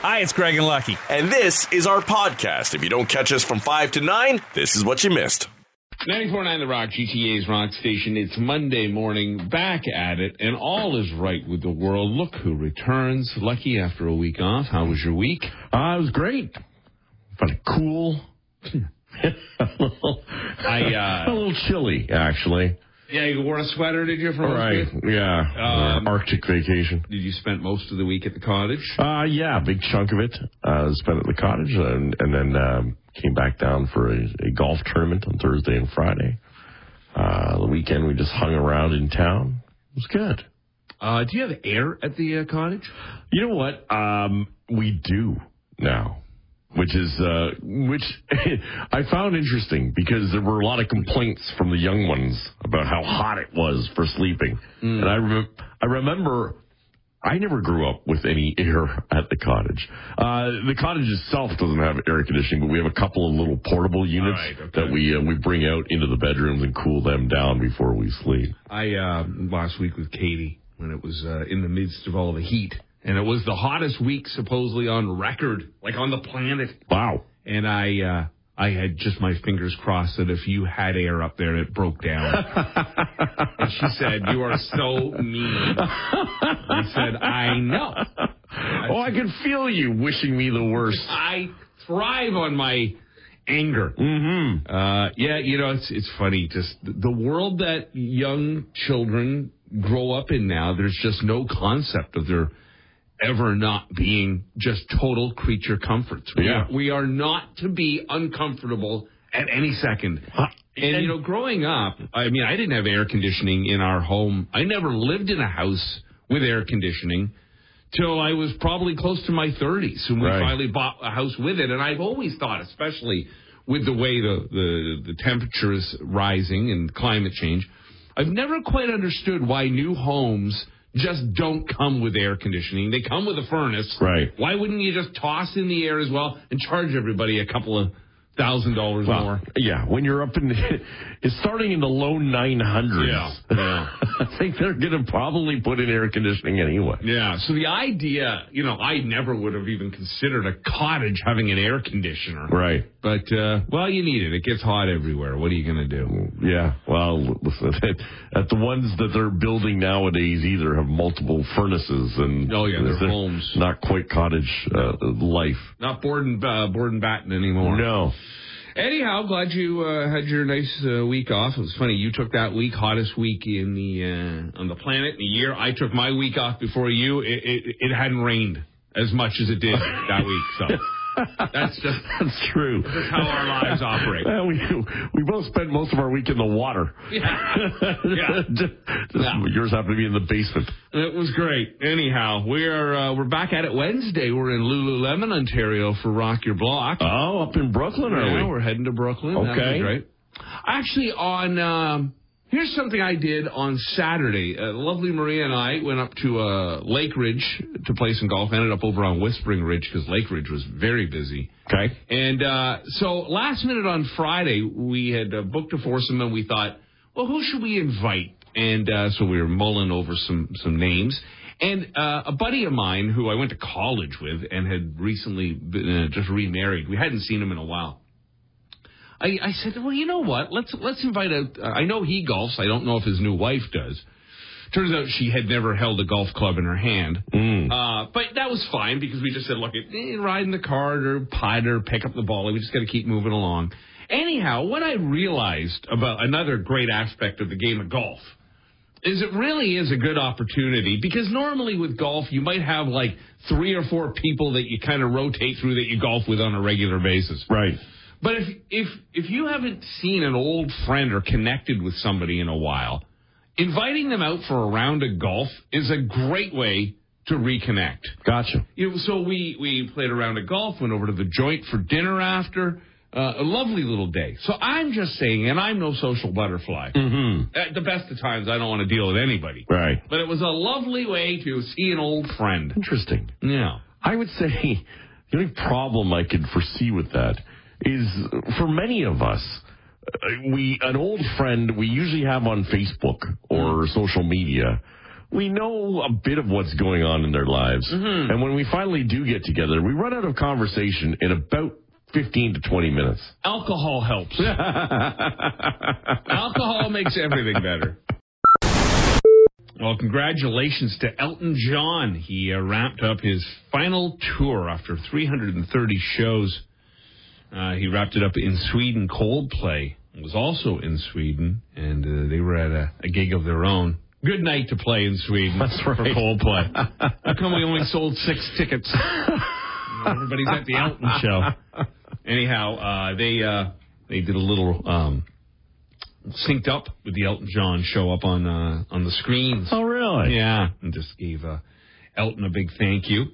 Hi, it's Craig and Lucky. And this is our podcast. If you don't catch us from 5 to 9, this is what you missed. 94.9 The Rock, GTA's Rock Station. It's Monday morning, back at it, and all is right with the world. Look who returns. Lucky after a week off. How was your week? Uh, it was great. Found it cool. I, uh, a little chilly, actually. Yeah, you wore a sweater, did you, for most Right, yeah. Um, Arctic vacation. Did you spend most of the week at the cottage? Uh, yeah, big chunk of it. Uh, spent at the cottage and, and then um, came back down for a, a golf tournament on Thursday and Friday. Uh, the weekend we just hung around in town. It was good. Uh, do you have air at the uh, cottage? You know what? Um, we do now, which is uh, which I found interesting because there were a lot of complaints from the young ones about how hot it was for sleeping, and I rem- I remember. I never grew up with any air at the cottage. Uh, the cottage itself doesn't have air conditioning, but we have a couple of little portable units right, okay. that we uh, we bring out into the bedrooms and cool them down before we sleep. I uh, last week with Katie when it was uh, in the midst of all the heat, and it was the hottest week supposedly on record, like on the planet. Wow. And I uh, I had just my fingers crossed that if you had air up there, it broke down. and she said, "You are so mean." I said, "I know. Oh, I can feel you wishing me the worst. I thrive on my." Anger. Mm-hmm. Uh, yeah, you know, it's it's funny. Just the world that young children grow up in now. There's just no concept of there ever not being just total creature comforts. We, Yeah. are, we are not to be uncomfortable at any second. Uh, and, you know, growing up, I mean, I didn't have air conditioning in our home. I never lived in a house with air conditioning till I was probably close to my 30s, and we Right. finally bought a house with it. And I've always thought, especially with the way the, the, the temperature is rising and climate change, I've never quite understood why new homes just don't come with air conditioning. They come with a furnace. Right. Why wouldn't you just toss in the air as well and charge everybody a couple of thousand dollars Well, more? yeah, when you're up in the, it's starting in the low 900s. Yeah, yeah. I think they're going to probably put in air conditioning anyway. Yeah. So the idea, you know, I never would have even considered a cottage having an air conditioner. Right. But uh, well, you need it. It gets hot everywhere. What are you going to do? Yeah. Well, listen, at the ones that they're building nowadays either have multiple furnaces and Oh, yeah, they're homes. Not quite cottage uh, life. Not board and uh, board and batten anymore. No. Anyhow, glad you uh, had your nice uh, week off. It was funny. You took that week, hottest week in the uh, on the planet in a year. I took my week off before you. It, it, it hadn't rained as much as it did that week. So that's just That's true. that's how our lives operate. We we both spent most of our week in the water. Yeah. Just- Yeah. Yours happened to be in the basement. It was great. Anyhow, we're uh, we're back at it Wednesday. We're in Lululemon, Ontario for Rock Your Block. Oh, up in Brooklin, are yeah, we? we're heading to Brooklin. Okay. great. Actually, on um, here's something I did on Saturday. Uh, lovely Maria and I went up to uh, Lake Ridge to play some golf. Ended up over on Whispering Ridge because Lake Ridge was very busy. Okay. And uh, so last minute on Friday, we had uh, booked a foursome, and we thought, well, who should we invite? And uh, so we were mulling over some some names. And uh, a buddy of mine who I went to college with and had recently been, uh, just remarried. We hadn't seen him in a while. I, I said, well, you know what? Let's let's invite a. Uh, I know he golfs. I don't know if his new wife does. Turns out she had never held a golf club in her hand. Uh, but that was fine because we just said, look, eh, ride in the cart or putt or pick up the ball. We just got to keep moving along. Anyhow, what I realized about another great aspect of the game of golf is it really is a good opportunity because normally with golf you might have like three or four people that you kind of rotate through that you golf with on a regular basis. Right. But if if if you haven't seen an old friend or connected with somebody in a while, inviting them out for a round of golf is a great way to reconnect. Gotcha. You know, so we we played a round of golf, went over to the joint for dinner after. Uh, a lovely little day. So I'm just saying, and I'm no social butterfly. Mm-hmm. At the best of times, I don't want to deal with anybody. Right. But it was a lovely way to see an old friend. Interesting. Yeah. I would say the only problem I could foresee with that is for many of us, uh, we an old friend we usually have on Facebook or social media. we know a bit of what's going on in their lives. Mm-hmm. And when we finally do get together, we run out of conversation in about 15 to 20 minutes. Alcohol helps. Alcohol makes everything better. Well, congratulations to Elton John. He uh, wrapped up his final tour after 330 shows. Uh, he wrapped it up in Sweden. Coldplay was also in Sweden, and uh, they were at a, a gig of their own. Good night to play in Sweden That's for. Coldplay. How come we only sold six tickets? Everybody's at the Elton show. Anyhow, uh, they uh, they did a little um, synced up with the Elton John show up on uh, on the screens. Oh, really? Yeah, and just gave uh, Elton a big thank you.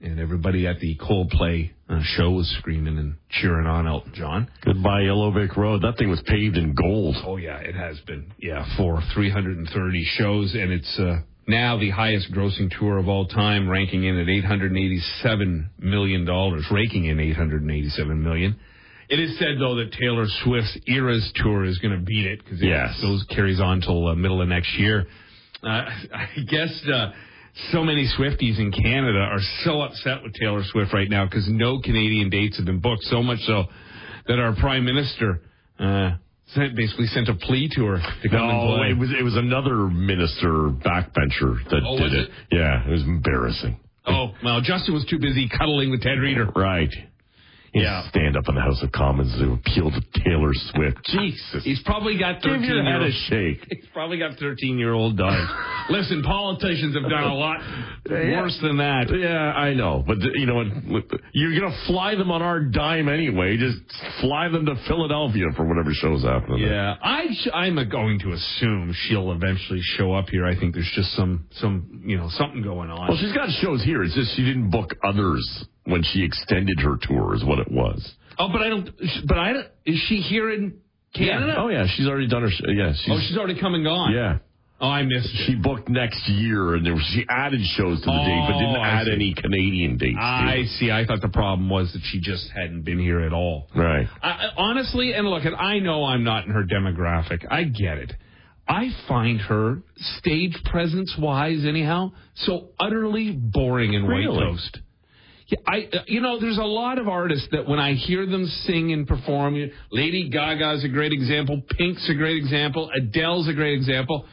And everybody at the Coldplay uh, show was screaming and cheering on Elton John. Goodbye, Yellowbrick Road. That thing was paved in gold. Oh yeah, it has been. Yeah, for 330 shows, and it's uh, now the highest grossing tour of all time, ranking in at 887 million dollars, raking in 887 million. It is said though that Taylor Swift's Eras tour is going to beat it because Yes. those carries on till uh, middle of next year. Uh, I guess uh, so many Swifties in Canada are so upset with Taylor Swift right now because no Canadian dates have been booked. So much so that our Prime Minister uh, sent, basically sent a plea to her to come and No, play. it was it was another minister backbencher that Oh, did it. it? Yeah, it was embarrassing. oh well, Justin was too busy cuddling with Ted Reader. Right. Yeah. Stand up in the House of Commons to appeal to Taylor Swift. Jesus. He's probably got 13 Give 13 your year head a old. shake. He's probably got 13 year old daughters. Listen, politicians have done a lot worse than that. Yeah, I know, but you know what? You're gonna fly them on our dime anyway. Just fly them to Philadelphia for whatever shows happening. there. Yeah, I I'm going to assume she'll eventually show up here. I think there's just some some you know something going on. Well, she's got shows here. It's just she didn't book others when she extended her tour. Is what it was. oh, but I don't. But I don't. Is she here in Canada? Oh yeah, she's already done her. Sh- yeah, she's, Oh, she's already come and gone. yeah. Oh, I missed She it. booked next year, and there was, she added shows to the date, but didn't Oh, I add see. any Canadian dates. I see. I thought the problem was that she just hadn't been here at all. Right. I, I- honestly, and look, and I know I'm not in her demographic. I get it. I find her stage presence wise, anyhow, so utterly boring and Really? White Toast. Yeah, I, uh, you know, there's a lot of artists that when I hear them sing and perform, you- Lady Gaga's a great example, Pink's a great example, Adele's a great example,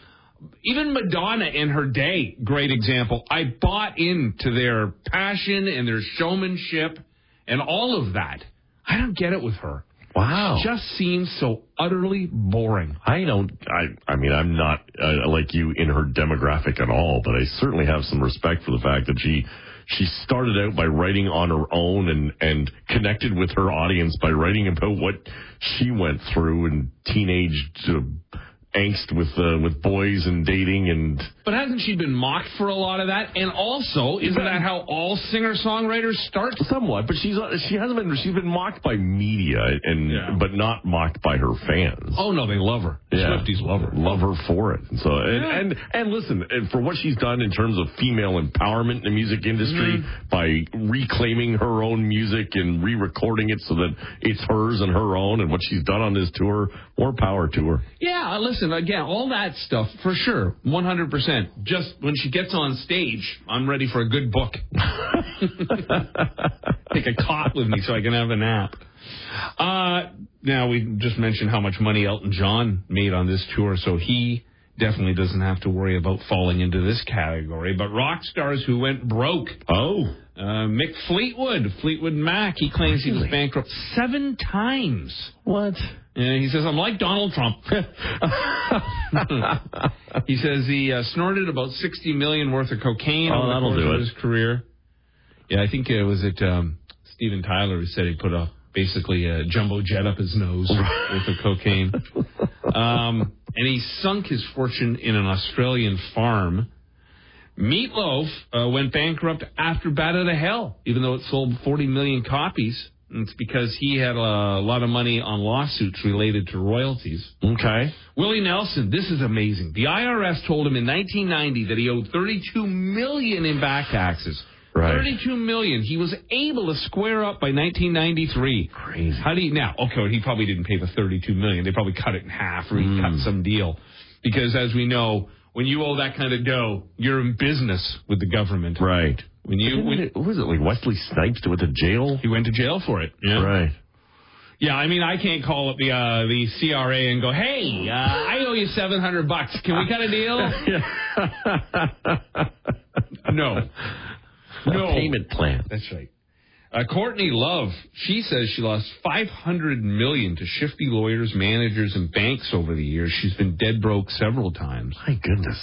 even Madonna in her day, great example. I bought into their passion and their showmanship and all of that. I don't get it with her. Wow. Just seems so utterly boring. I don't. I. I mean, I'm not uh, like you in her demographic at all, but I certainly have some respect for the fact that she she started out by writing on her own and and connected with her audience by writing about what she went through and teenage uh, angst with uh, with boys and dating and But hasn't she been mocked for a lot of that? And also, isn't that how all singer songwriters start? somewhat, but she's uh, she hasn't been she's been mocked by media and Yeah. but not mocked by her fans. Oh no, they love her. Yeah. Swifties love her. Love her for it. And so and, Yeah. and and listen, and for what she's done in terms of female empowerment in the music industry Mm-hmm. by reclaiming her own music and re-recording it so that it's hers and her own and what she's done on this tour, more power to her. Yeah, listen, again, all that stuff for sure, 100%. Just when she gets on stage, I'm ready for a good book. Take a cot with me so I can have a nap. Uh, now, we just mentioned how much money Elton John made on this tour, so he definitely doesn't have to worry about falling into this category. But rock stars who went broke. Oh. Uh, Mick Fleetwood, Fleetwood Mac, he claims he was bankrupt seven times. What? Yeah, he says, I'm like Donald Trump. he says he uh, snorted about 60 million worth of cocaine Oh, over the course do of it. his career. Yeah, I think it was it um, Steven Tyler who said he put a basically a jumbo jet up his nose with the cocaine. Um, and he sunk his fortune in an Australian farm. Meatloaf uh, went bankrupt after Bat Out of Hell, even though it sold 40 million copies. And it's because he had a lot of money on lawsuits related to royalties. Okay. Willie Nelson, this is amazing. The IRS told him in 1990 that he owed 32 million in back taxes. Right. 32 million. He was able to square up by 1993. Crazy. How do you now? Okay, he probably didn't pay the 32 million. They probably cut it in half or he cut some deal. Because as we know, when you owe that kind of dough, you're in business with the government. Right. When you when it- was it like Wesley Snipes went to jail? he went to jail for it. Yeah. Right. Yeah, I mean, I can't call up the uh, the CRA and go, "Hey, uh, I owe you seven hundred bucks. Can we cut a deal?" no, no Payment plan. That's right. Uh, Courtney Love, she says she lost five hundred million to shifty lawyers, managers, and banks over the years. She's been dead broke several times. My goodness.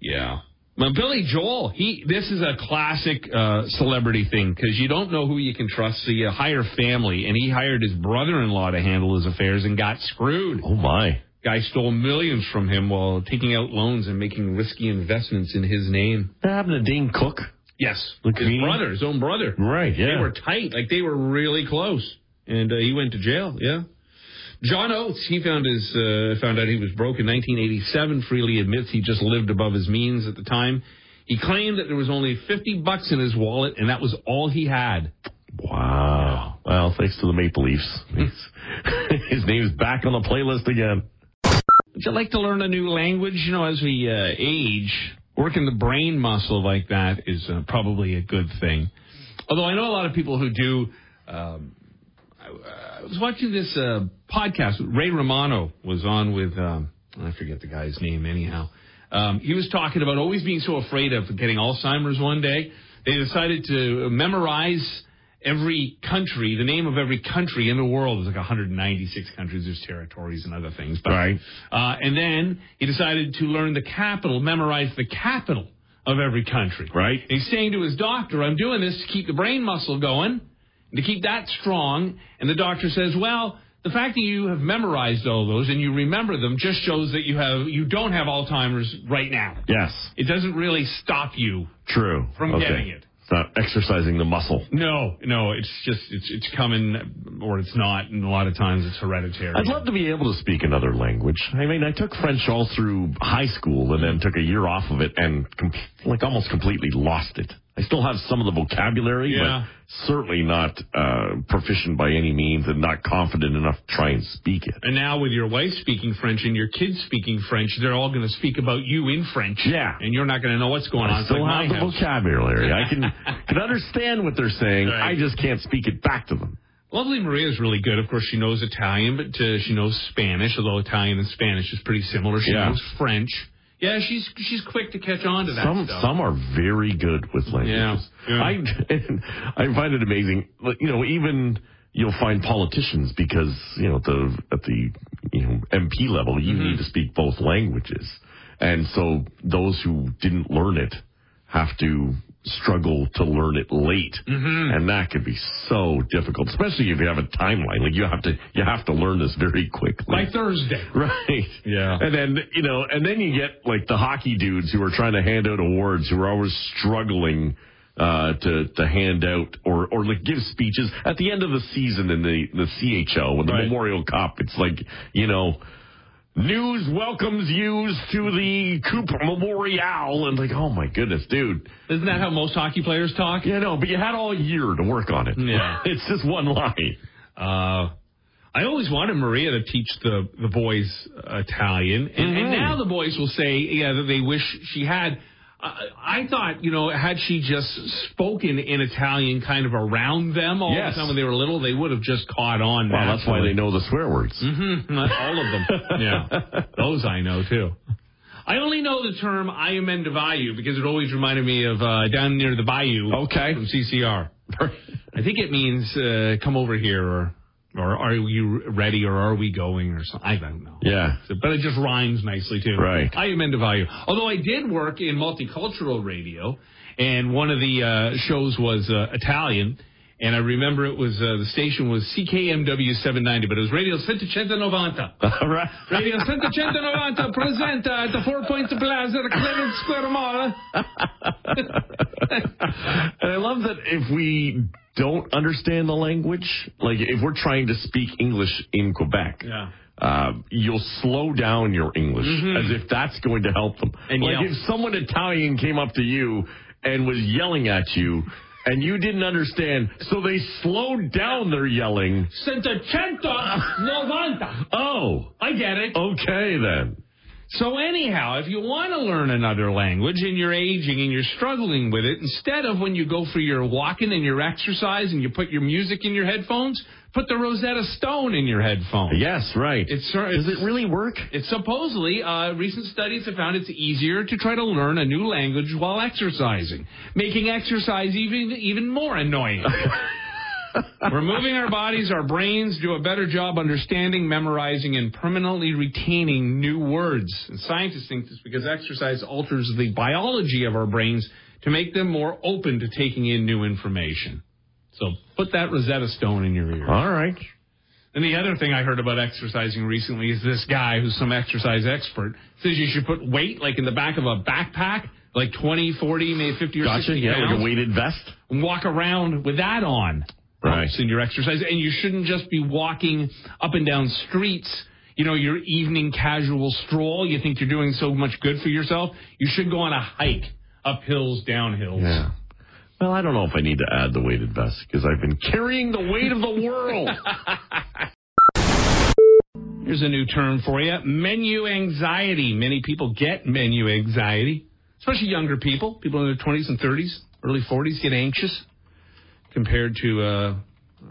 Yeah. Well, Billy Joel, he this is a classic uh, celebrity thing because you don't know who you can trust. So you hire family, and he hired his brother-in-law to handle his affairs and got screwed. Oh my. Guy stole millions from him while taking out loans and making risky investments in his name. That happened to Dane Cook. Yes, The his brother, his own brother. Right. Yeah. They were tight, like they were really close, and uh, he went to jail. Yeah. John Oates, he found his uh, found out he was broke in 1987. Freely admits he just lived above his means at the time. He claimed that there was only 50 bucks in his wallet, and that was all he had. Wow. Well, thanks to the Maple Leafs. His, his name's back on the playlist again. Would you like to learn a new language? You know, as we uh, age, working the brain muscle like that is uh, probably a good thing. Although I know a lot of people who do. Um, I, I was watching this uh, podcast. Ray Romano was on with. Um, I forget the guy's name. Anyhow, um, he was talking about always being so afraid of getting Alzheimer's one day. They decided to memorize every country, the name of every country in the world. is like 196 countries. There's territories and other things. But, Right. Uh, and then he decided to learn the capital, memorize the capital of every country. Right. And he's saying to his doctor, I'm doing this to keep the brain muscle going, to keep that strong. And the doctor says, well, the fact that you have memorized all those and you remember them just shows that you have you don't have Alzheimer's right now. Yes. It doesn't really stop you. True. From Okay. getting it. It's not exercising the muscle. No, no, it's just it's it's coming or it's not, and a lot of times it's hereditary. I'd love to be able to speak another language. I mean, I took French all through high school and then took a year off of it and com- like almost completely lost it. I still have some of the vocabulary, Yeah. but certainly not uh, proficient by any means and not confident enough to try and speak it. And now with your wife speaking French and your kids speaking French, they're all going to speak about you in French. Yeah. And you're not going to know what's going on. I still like have the house. vocabulary. I can can understand what they're saying. Right. I just can't speak it back to them. Lovely Maria's really good. Of course, she knows Italian, but uh, she knows Spanish, although Italian and Spanish is pretty similar. She Yeah. knows French. Yeah, she's she's quick to catch on to that Some stuff. some are very good with languages. Yeah, yeah. I I find it amazing. You know, even you'll find politicians because you know the at the you know MP level you Mm-hmm. need to speak both languages, and so those who didn't learn it have to struggle to learn it late, Mm-hmm. and that can be so difficult, especially if you have a timeline. Like you have to you have to learn this very quickly. By Thursday. Right. Yeah. And then, you know, and then you get like the hockey dudes who are trying to hand out awards who are always struggling uh, to to hand out or or like give speeches at the end of the season in the the CHL and the Right. Memorial Cup. It's like, you know, news welcomes you to the Coupe Memorial and like, oh my goodness, dude. Isn't that how most hockey players talk? Yeah, no, but you had all year to work on it. Yeah. it's just one line. Uh, I always wanted Maria to teach the the boys Italian, and, and Mhm. now the boys will say, yeah, that they wish she had. I I thought, you know, had she just spoken in Italian kind of around them all Yes. the time when they were little, they would have just caught on. Well, that's why they know the swear words. Mm-hmm. All of them. yeah. Those I know too. I only know the term Ayumen de Bayou because it always reminded me of uh, down near the bayou Okay. from CCR. I think it means uh, come over here or or are you ready or are we going or something. I don't know. Yeah. But it just rhymes nicely too. Right. I am into value. Although I did work in multicultural radio and one of the uh, shows was uh, Italian. And I remember it was uh, the station was CKMW 790, but it was Radio 790. All right. Radio 790 presenta at the Four Points Plaza, the Clemens Square Mall. and I love that if we don't understand the language, like if we're trying to speak English in Quebec, Yeah. uh, you'll slow down your English as if that's going to help them. And like yell. if someone Italian came up to you and was yelling at you. And you didn't understand, so they slowed down their yelling. Centocento novanta. Oh, I get it. okay then. So anyhow, if you want to learn another language and you're aging and you're struggling with it, instead of when you go for your walking and your exercise and you put your music in your headphones, put the Rosetta Stone in your headphones. Yes, right. It's, uh, Does it really work? It's supposedly, uh, recent studies have found it's easier to try to learn a new language while exercising, making exercise even even more annoying. We're moving our bodies, our brains do a better job understanding, memorizing, and permanently retaining new words. And scientists think this because exercise alters the biology of our brains to make them more open to taking in new information. So put that Rosetta Stone in your ear. All right. And the other thing I heard about exercising recently is this guy who's some exercise expert says you should put weight like in the back of a backpack, like 20, 40, maybe 50 or Gotcha. 60 Yeah, pounds, like a weighted vest. and walk around with that on. Right. In your exercise. And you shouldn't just be walking up and down streets, you know, your evening casual stroll. You think you're doing so much good for yourself. You should go on a hike up hills, down hills. Yeah. Well, I don't know if I need to add the weighted vest because I've been carrying the weight of the world. Here's a new term for you menu anxiety. Many people get menu anxiety, especially younger people. People in their 20s and 30s, early 40s get anxious compared to uh,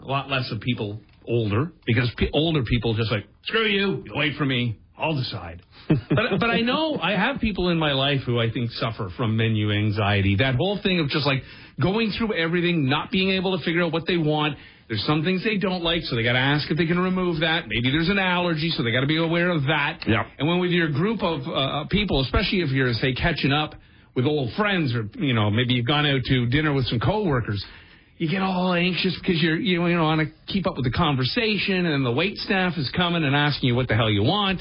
a lot less of people older because pe- older people just like, screw you, wait for me, I'll decide. but, but I know I have people in my life who I think suffer from menu anxiety. That whole thing of just like going through everything, not being able to figure out what they want. There's some things they don't like, so they got to ask if they can remove that. Maybe there's an allergy, so they got to be aware of that. Yeah. And when with your group of uh, people, especially if you're say catching up with old friends, or you know maybe you've gone out to dinner with some coworkers, you get all anxious because you're you know, you know want to keep up with the conversation, and the wait staff is coming and asking you what the hell you want.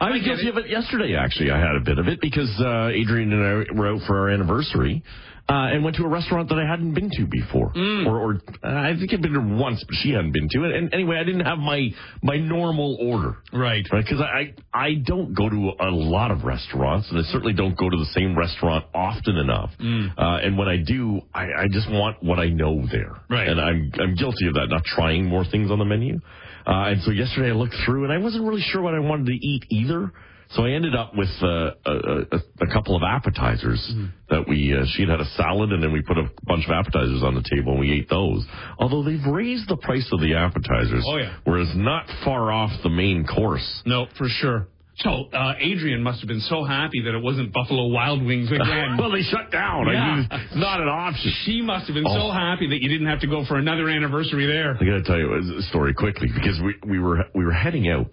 I was guilty it. of it yesterday, actually. I had a bit of it because uh, Adrian and I were out for our anniversary uh, and went to a restaurant that I hadn't been to before. Mm. Or, or uh, I think I'd been there once, but she hadn't been to it. And anyway, I didn't have my, my normal order. Right. Right, because I I don't go to a lot of restaurants, and I certainly don't go to the same restaurant often enough. Mm. Uh, and when I do, I, I just want what I know there. Right. And I'm I'm guilty of that, not trying more things on the menu. Uh, and so yesterday I looked through, and I wasn't really sure what I wanted to eat either. So I ended up with uh, a, a, a couple of appetizers Mm-hmm. that we uh, she had had a salad, and then we put a bunch of appetizers on the table, and we ate those. Although they've raised the price of the appetizers, Oh, yeah. whereas not far off the main course. No, for sure. So uh, Adrian must have been so happy that it wasn't Buffalo Wild Wings again. well, they shut down. I Yeah. mean, it's not an option. she must have been so Oh. happy that you didn't have to go for another anniversary there. I got to tell you a story quickly because we we were we were heading out,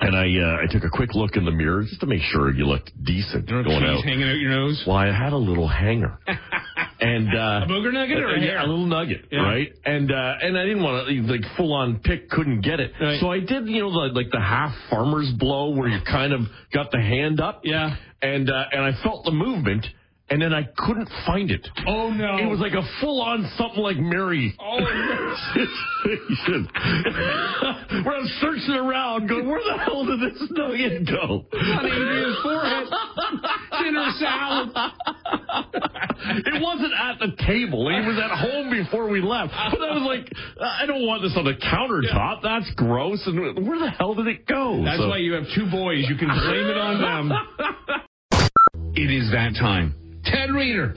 and I uh, I took a quick look in the mirror just to make sure you looked decent You know, going out. hanging out your nose. Well, I had a little hanger. And uh, A booger nugget or a yeah, a little nugget, Yeah. right? And uh, and I didn't want to like full on pick, couldn't get it, Right. so I did you know the, like the half farmer's blow where you kind of got the hand up, Yeah. and uh, and I felt the movement, and then I couldn't find it. Oh no! It was like a full on something like Mary. Oh no! Where I'm searching around, going, where the hell did this nugget go? on Adrian's forehead. Dinner salad. it wasn't at the table. He was at home before we left. But I was like, I don't want this on the countertop. That's gross. And where the hell did it go? That's So- why you have two boys. You can blame it on them. it is that time. Ted Reader.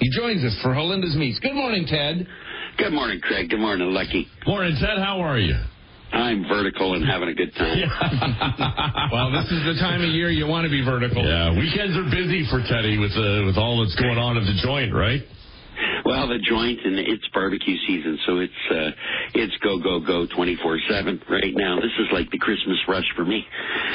He joins us for Holinda's Meats. Good morning, Ted. Good morning, Craig. Good morning, Lucky. Morning, Ted. How are you? I'm vertical and having a good time. Well, this is the time of year you want to be vertical. Yeah, weekends are busy for Teddy with uh, with all that's going on at the joint, right? Well, the joint and it's barbecue season, so it's uh, it's go go go twenty four seven right now. This is like the Christmas rush for me.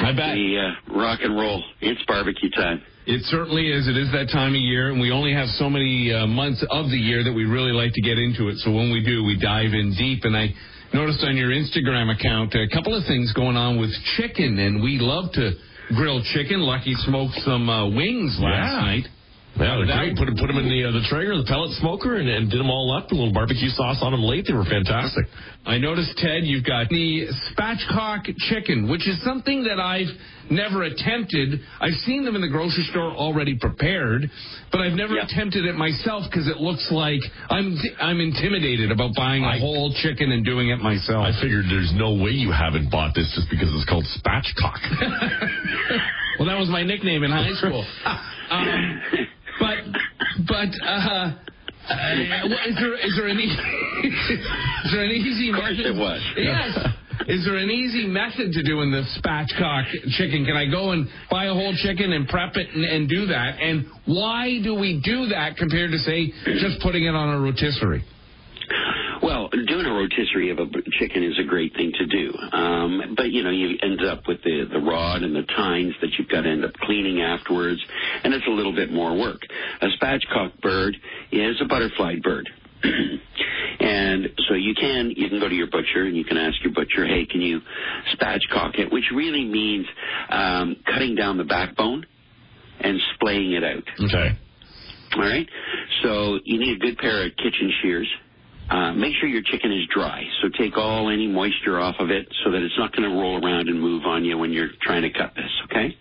I bet. The uh, rock and roll. It's barbecue time. It certainly is. It is that time of year, and we only have so many uh, months of the year that we really like to get into it. So when we do, we dive in deep. And I noticed on your Instagram account a couple of things going on with chicken, and we love to grill chicken. Lucky smoked some uh, wings last Yeah. night. Yeah, they're That- great. Put, put them in the uh, the Traeger, the pellet smoker, and, and did them all up. A little barbecue sauce on them late. They were fantastic. I noticed, Ted, you've got the spatchcock chicken, which is something that I've never attempted. I've seen them in the grocery store already prepared, but I've never Yeah. attempted it myself because it looks like I'm I'm intimidated about buying a I- whole chicken and doing it myself. I figured there's no way you haven't bought this just because it's called spatchcock. Well, that was my nickname in high school. Um, but but uh, uh, is there is there an e- is there an easy Of course method? it was. Yes. Is there an easy method to doing the spatchcock chicken? Can I go and buy a whole chicken and prep it and, and do that? And why do we do that compared to say just putting it on a rotisserie? Well, doing a rotisserie of a chicken is a great thing to do. Um, but, you know, you end up with the, the rod and the tines that you've got to end up cleaning afterwards, and it's a little bit more work. A spatchcock bird is a butterfly bird. and so you can you can go to your butcher and you can ask your butcher, hey, can you spatchcock it? Which really means um, cutting down the backbone and splaying it out. Okay. All right. So you need a good pair of kitchen shears. Uh, make sure your chicken is dry. So take all any moisture off of it so that it's not going to roll around and move on you when you're trying to cut this. Okay.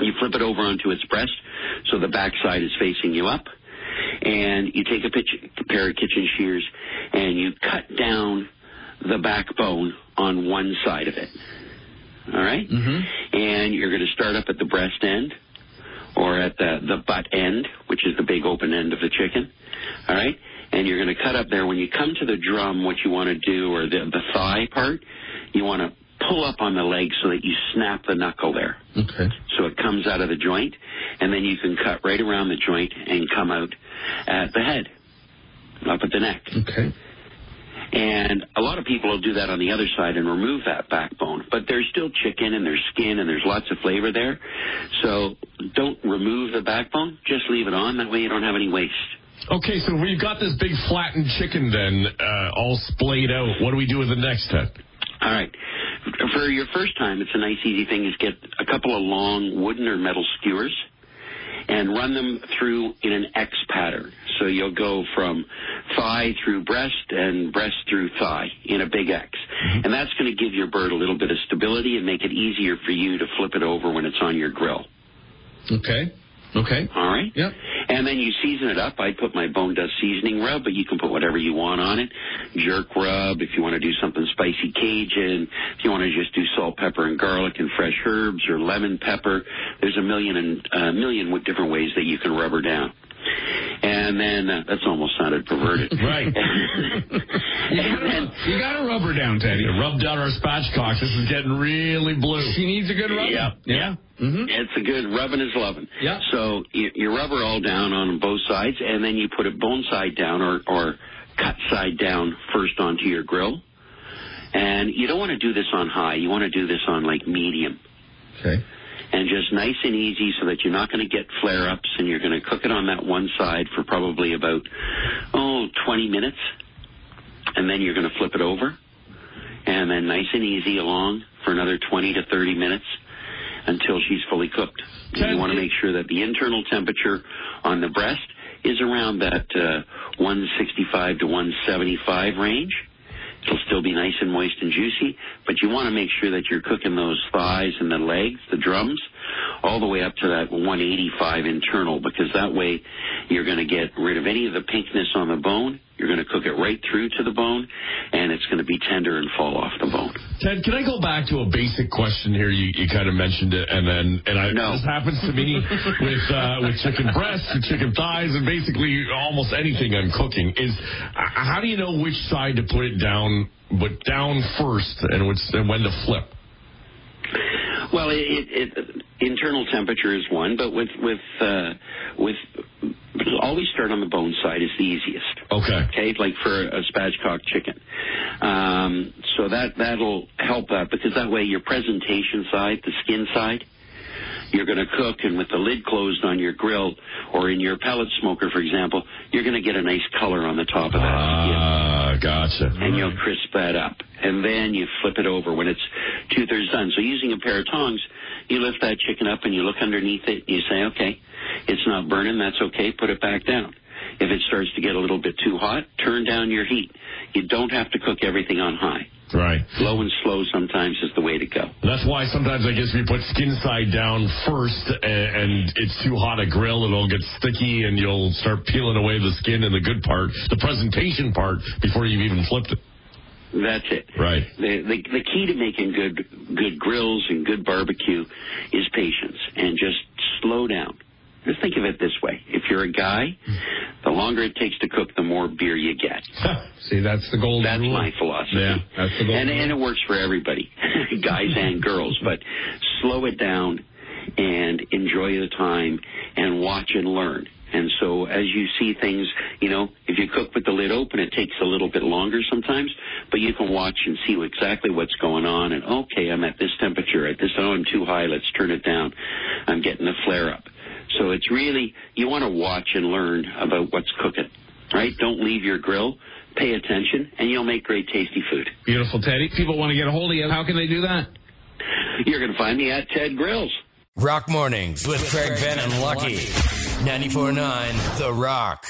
You flip it over onto its breast so the backside is facing you up, and you take a, pitch, a pair of kitchen shears and you cut down the backbone on one side of it. All right? And you're going to start up at the breast end or at the, the butt end, which is the big open end of the chicken. All right? And you're going to cut up there. When you come to the drum, what you want to do, or the, the thigh part, you want to pull up on the leg so that you snap the knuckle there. Okay. So it comes out of the joint, and then you can cut right around the joint and come out at the head, up at the neck. Okay. And a lot of people will do that on the other side and remove that backbone. But there's still chicken and there's skin and there's lots of flavor there. So don't remove the backbone. Just leave it on. That way you don't have any waste. Okay, so we've got this big flattened chicken then, uh, all splayed out. What do we do with the next head? All right. For your first time, it's a nice, easy thing is get a couple of long wooden or metal skewers and run them through in an X pattern. So you'll go from thigh through breast and breast through thigh in a big X. And that's going to give your bird a little bit of stability and make it easier for you to flip it over when it's on your grill. Okay. Okay. All right? Yep. And then you season it up. I put my bone dust seasoning rub, but you can put whatever you want on it. Jerk rub, if you want to do something spicy Cajun, if you want to just do salt, pepper, and garlic and fresh herbs or lemon pepper. There's a million and a million with different ways that you can rub her down. And then uh, that's almost sounded perverted. Right. and then You got to rub her down, Teddy. Rub down our spatchcock. This is getting really blue. She needs a good rub. Yep. Yeah. Mm-hmm. It's a good rubbing is loving. Yeah. So you, you rub her all down on both sides, and then you put it bone side down or, or cut side down first onto your grill. And you don't want to do this on high. You want to do this on like medium. Okay. And just nice and easy so that you're not going to get flare ups and you're going to cook it on that one side for probably about, oh, 20 minutes. And then you're going to flip it over. And then nice and easy along for another 20 to 30 minutes until she's fully cooked. And you want to make sure that the internal temperature on the breast is around that uh, 165 to 175 range. It'll still be nice and moist and juicy, but you want to make sure that you're cooking those thighs and the legs, the drums, all the way up to that 185 internal, because that way you're going to get rid of any of the pinkness on the bone. You're going to cook it right through to the bone, and it's going to be tender and fall off the bone. Ted, can I go back to a basic question here? You, you kind of mentioned it, and then and I, No. this happens to me with uh, with chicken breasts and chicken thighs, and basically almost anything I'm cooking. Is uh, how do you know which side to put it down, but down first, and which and when to flip? Well, it, it, it internal temperature is one, but with with uh, with always start on the bone side is the easiest. Okay. Okay, like for a spatchcock chicken. Um, so that that'll help that because that way your presentation side, the skin side, you're going to cook, and with the lid closed on your grill or in your pellet smoker, for example, you're going to get a nice color on the top of that skin Ah, gotcha. and you'll crisp that up. And then you flip it over when it's two thirds done. So using a pair of tongs, you lift that chicken up and you look underneath it. And you say, okay, it's not burning. That's okay. Put it back down. If it starts to get a little bit too hot, turn down your heat. You don't have to cook everything on high. Right. Low and slow sometimes is the way to go. That's why sometimes I guess we put skin side down first, and, and it's too hot a grill, it'll get sticky, and you'll start peeling away the skin and the good part, the presentation part, before you've even flipped it. That's it. Right. The, the the key to making good good grills and good barbecue is patience and just slow down. Just think of it this way: if you're a guy, the longer it takes to cook, the more beer you get. See, that's the golden That's rule. my philosophy. Yeah, that's the golden and, and it works for everybody, guys and girls. But slow it down and enjoy the time and watch and learn. And so as you see things, you know, if you cook with the lid open, it takes a little bit longer sometimes, but you can watch and see exactly what's going on. And okay, I'm at this temperature. At this, oh, I'm too high. Let's turn it down. I'm getting a flare up. So it's really, you want to watch and learn about what's cooking, right? Don't leave your grill. Pay attention, and you'll make great, tasty food. Beautiful, Teddy. People want to get a hold of you. How can they do that? You're going to find me at Ted Grills. Rock Mornings with Craig Venn and Lucky. 94.9 The Rock.